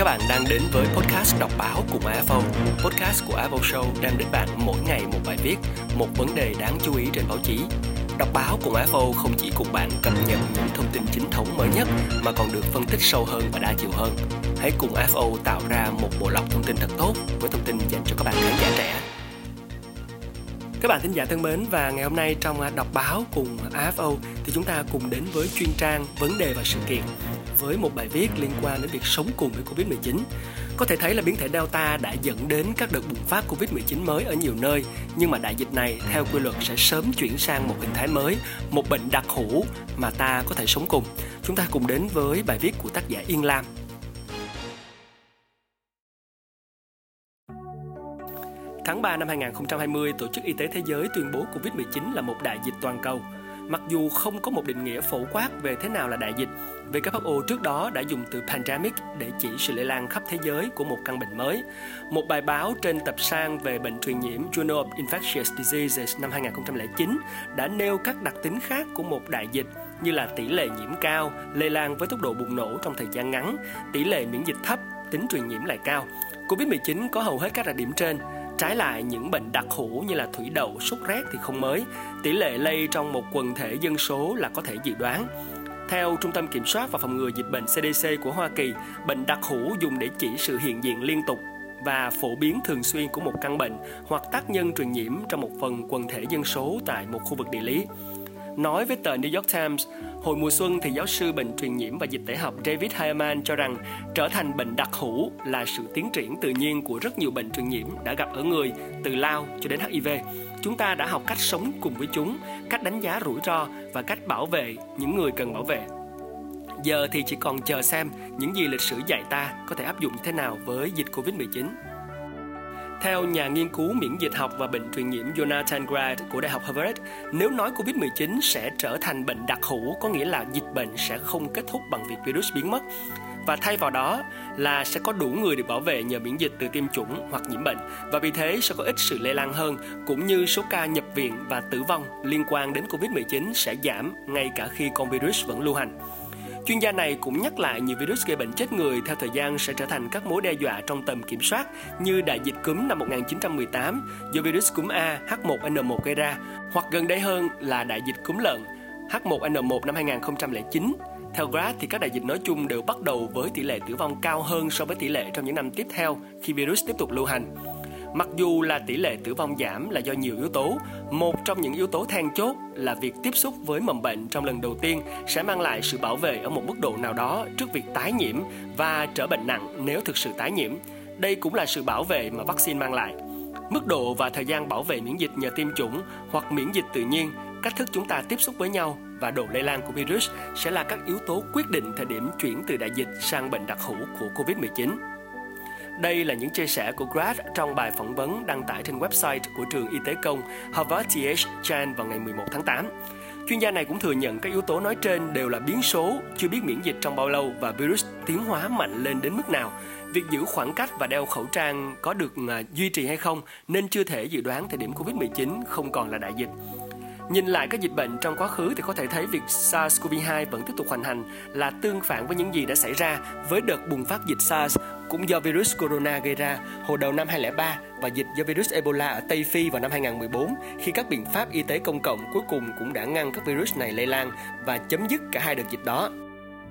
Các bạn đang đến với podcast đọc báo cùng AFO. Podcast của AFO Show đem đến bạn mỗi ngày một bài viết, một vấn đề đáng chú ý trên báo chí. Đọc báo cùng AFO không chỉ cùng bạn cập nhật những thông tin chính thống mới nhất mà còn được phân tích sâu hơn và đa chiều hơn. Hãy cùng AFO tạo ra một bộ lọc thông tin thật tốt với thông tin dành cho các bạn khán giả trẻ. Các bạn thính giả thân mến và ngày hôm nay trong à, đọc báo cùng AFO thì chúng ta cùng đến với chuyên trang vấn đề và sự kiện với một bài viết liên quan đến việc sống cùng với Covid-19. Có thể thấy là biến thể Delta đã dẫn đến các đợt bùng phát Covid-19 mới ở nhiều nơi, nhưng mà đại dịch này theo quy luật sẽ sớm chuyển sang một hình thái mới, một bệnh đặc hữu mà ta có thể sống cùng. Chúng ta cùng đến với bài viết của tác giả Yên Lam. Tháng 3 năm 2020, Tổ chức Y tế Thế giới tuyên bố Covid-19 là một đại dịch toàn cầu – Mặc dù không có một định nghĩa phổ quát về thế nào là đại dịch, WHO trước đó đã dùng từ pandemic để chỉ sự lây lan khắp thế giới của một căn bệnh mới. Một bài báo trên tập san về bệnh truyền nhiễm Journal of Infectious Diseases năm 2009 đã nêu các đặc tính khác của một đại dịch như là tỷ lệ nhiễm cao, lây lan với tốc độ bùng nổ trong thời gian ngắn, tỷ lệ miễn dịch thấp, tính truyền nhiễm lại cao. Covid-19 có hầu hết các đặc điểm trên, Trái lại, những bệnh đặc hữu như là thủy đậu, sốt rét thì không mới. Tỷ lệ lây trong một quần thể dân số là có thể dự đoán. Theo Trung tâm Kiểm soát và Phòng ngừa Dịch bệnh CDC của Hoa Kỳ, bệnh đặc hữu dùng để chỉ sự hiện diện liên tục và phổ biến thường xuyên của một căn bệnh hoặc tác nhân truyền nhiễm trong một phần quần thể dân số tại một khu vực địa lý. Nói với tờ New York Times, hồi mùa xuân thì giáo sư bệnh truyền nhiễm và dịch tễ học David Hyman cho rằng trở thành bệnh đặc hữu là sự tiến triển tự nhiên của rất nhiều bệnh truyền nhiễm đã gặp ở người từ lao cho đến HIV. Chúng ta đã học cách sống cùng với chúng, cách đánh giá rủi ro và cách bảo vệ những người cần bảo vệ. Giờ thì chỉ còn chờ xem những gì lịch sử dạy ta có thể áp dụng thế nào với dịch Covid-19. Theo nhà nghiên cứu miễn dịch học và bệnh truyền nhiễm Jonathan Grant của Đại học Harvard, nếu nói COVID-19 sẽ trở thành bệnh đặc hữu có nghĩa là dịch bệnh sẽ không kết thúc bằng việc virus biến mất và thay vào đó là sẽ có đủ người được bảo vệ nhờ miễn dịch từ tiêm chủng hoặc nhiễm bệnh và vì thế sẽ có ít sự lây lan hơn cũng như số ca nhập viện và tử vong liên quan đến Covid-19 sẽ giảm ngay cả khi con virus vẫn lưu hành. Chuyên gia này cũng nhắc lại nhiều virus gây bệnh chết người theo thời gian sẽ trở thành các mối đe dọa trong tầm kiểm soát, như đại dịch cúm năm 1918 do virus cúm A H1N1 gây ra, hoặc gần đây hơn là đại dịch cúm lợn H1N1 năm 2009 theo Grad thì các đại dịch nói chung đều bắt đầu với tỷ lệ tử vong cao hơn so với tỷ lệ trong những năm tiếp theo khi virus tiếp tục lưu hành. Mặc dù là tỷ lệ tử vong giảm là do nhiều yếu tố, một trong những yếu tố then chốt là việc tiếp xúc với mầm bệnh trong lần đầu tiên sẽ mang lại sự bảo vệ ở một mức độ nào đó trước việc tái nhiễm và trở bệnh nặng nếu thực sự tái nhiễm. Đây cũng là sự bảo vệ mà vaccine mang lại. Mức độ và thời gian bảo vệ miễn dịch nhờ tiêm chủng hoặc miễn dịch tự nhiên, cách thức chúng ta tiếp xúc với nhau và độ lây lan của virus sẽ là các yếu tố quyết định thời điểm chuyển từ đại dịch sang bệnh đặc hữu của COVID-19. Đây là những chia sẻ của Grad trong bài phỏng vấn đăng tải trên website của trường y tế công Harvard TH Chan vào ngày 11 tháng 8. Chuyên gia này cũng thừa nhận các yếu tố nói trên đều là biến số, chưa biết miễn dịch trong bao lâu và virus tiến hóa mạnh lên đến mức nào. Việc giữ khoảng cách và đeo khẩu trang có được à, duy trì hay không nên chưa thể dự đoán thời điểm Covid-19 không còn là đại dịch. Nhìn lại các dịch bệnh trong quá khứ thì có thể thấy việc SARS-CoV-2 vẫn tiếp tục hoành hành là tương phản với những gì đã xảy ra với đợt bùng phát dịch SARS cũng do virus corona gây ra hồi đầu năm 2003 và dịch do virus Ebola ở Tây Phi vào năm 2014 khi các biện pháp y tế công cộng cuối cùng cũng đã ngăn các virus này lây lan và chấm dứt cả hai đợt dịch đó.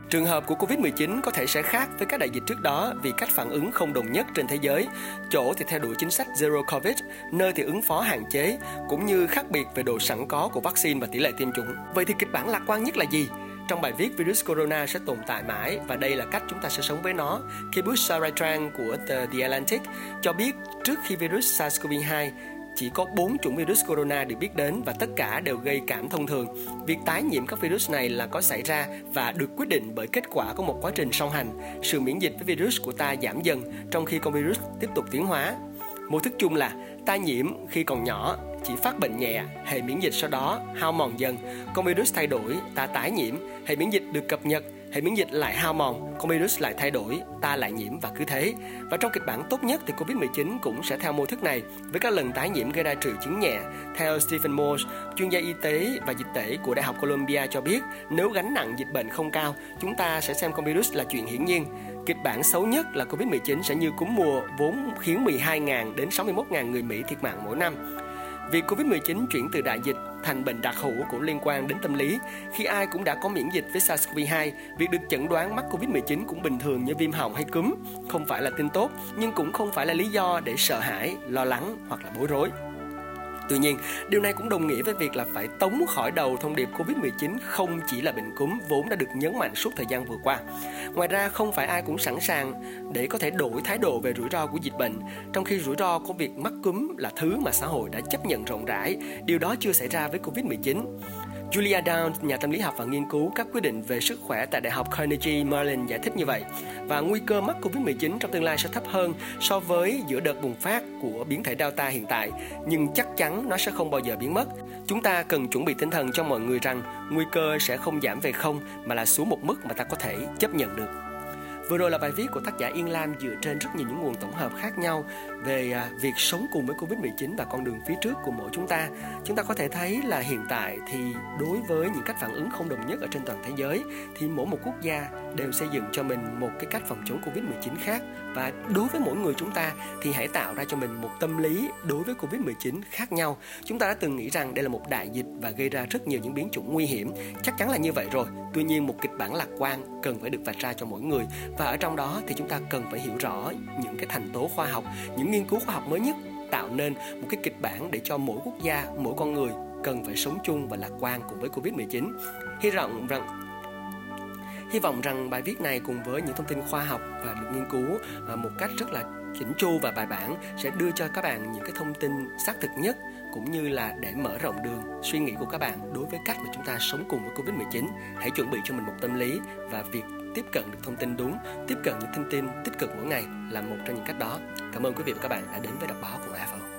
Trường hợp của Covid-19 có thể sẽ khác với các đại dịch trước đó vì cách phản ứng không đồng nhất trên thế giới. Chỗ thì theo đuổi chính sách Zero Covid, nơi thì ứng phó hạn chế, cũng như khác biệt về độ sẵn có của vaccine và tỷ lệ tiêm chủng. Vậy thì kịch bản lạc quan nhất là gì? Trong bài viết virus corona sẽ tồn tại mãi và đây là cách chúng ta sẽ sống với nó. Kibush Saratran của The Atlantic cho biết trước khi virus SARS-CoV-2 chỉ có 4 chủng virus corona được biết đến và tất cả đều gây cảm thông thường. Việc tái nhiễm các virus này là có xảy ra và được quyết định bởi kết quả của một quá trình song hành. Sự miễn dịch với virus của ta giảm dần trong khi con virus tiếp tục tiến hóa. Mô thức chung là ta nhiễm khi còn nhỏ chỉ phát bệnh nhẹ, hệ miễn dịch sau đó hao mòn dần, con virus thay đổi, ta tái nhiễm, hệ miễn dịch được cập nhật, hệ miễn dịch lại hao mòn, con virus lại thay đổi, ta lại nhiễm và cứ thế. Và trong kịch bản tốt nhất thì Covid-19 cũng sẽ theo mô thức này với các lần tái nhiễm gây ra triệu chứng nhẹ. Theo Stephen Morse, chuyên gia y tế và dịch tễ của Đại học Columbia cho biết nếu gánh nặng dịch bệnh không cao, chúng ta sẽ xem con virus là chuyện hiển nhiên. Kịch bản xấu nhất là Covid-19 sẽ như cúm mùa vốn khiến 12.000 đến 61.000 người Mỹ thiệt mạng mỗi năm. Việc Covid-19 chuyển từ đại dịch thành bệnh đặc hữu cũng liên quan đến tâm lý. Khi ai cũng đã có miễn dịch với SARS-CoV-2, việc được chẩn đoán mắc Covid-19 cũng bình thường như viêm họng hay cúm. Không phải là tin tốt, nhưng cũng không phải là lý do để sợ hãi, lo lắng hoặc là bối rối. Tuy nhiên, điều này cũng đồng nghĩa với việc là phải tống khỏi đầu thông điệp Covid-19 không chỉ là bệnh cúm vốn đã được nhấn mạnh suốt thời gian vừa qua. Ngoài ra, không phải ai cũng sẵn sàng để có thể đổi thái độ về rủi ro của dịch bệnh, trong khi rủi ro của việc mắc cúm là thứ mà xã hội đã chấp nhận rộng rãi, điều đó chưa xảy ra với Covid-19. Julia Downs, nhà tâm lý học và nghiên cứu các quyết định về sức khỏe tại Đại học Carnegie Mellon giải thích như vậy. Và nguy cơ mắc Covid-19 trong tương lai sẽ thấp hơn so với giữa đợt bùng phát của biến thể Delta hiện tại, nhưng chắc chắn nó sẽ không bao giờ biến mất. Chúng ta cần chuẩn bị tinh thần cho mọi người rằng nguy cơ sẽ không giảm về không mà là xuống một mức mà ta có thể chấp nhận được. Vừa rồi là bài viết của tác giả Yên Lam dựa trên rất nhiều những nguồn tổng hợp khác nhau về à, việc sống cùng với Covid-19 và con đường phía trước của mỗi chúng ta. Chúng ta có thể thấy là hiện tại thì đối với những cách phản ứng không đồng nhất ở trên toàn thế giới thì mỗi một quốc gia đều xây dựng cho mình một cái cách phòng chống Covid-19 khác và đối với mỗi người chúng ta thì hãy tạo ra cho mình một tâm lý đối với Covid-19 khác nhau. Chúng ta đã từng nghĩ rằng đây là một đại dịch và gây ra rất nhiều những biến chủng nguy hiểm. Chắc chắn là như vậy rồi. Tuy nhiên một kịch bản lạc quan cần phải được vạch ra cho mỗi người và ở trong đó thì chúng ta cần phải hiểu rõ những cái thành tố khoa học, những nghiên cứu khoa học mới nhất tạo nên một cái kịch bản để cho mỗi quốc gia, mỗi con người cần phải sống chung và lạc quan cùng với Covid-19. Hy vọng rằng Hy vọng rằng bài viết này cùng với những thông tin khoa học và được nghiên cứu à, một cách rất là chỉnh chu và bài bản sẽ đưa cho các bạn những cái thông tin xác thực nhất cũng như là để mở rộng đường suy nghĩ của các bạn đối với cách mà chúng ta sống cùng với Covid-19. Hãy chuẩn bị cho mình một tâm lý và việc tiếp cận được thông tin đúng, tiếp cận những thông tin tích cực mỗi ngày là một trong những cách đó. Cảm ơn quý vị và các bạn đã đến với đọc báo của AFO.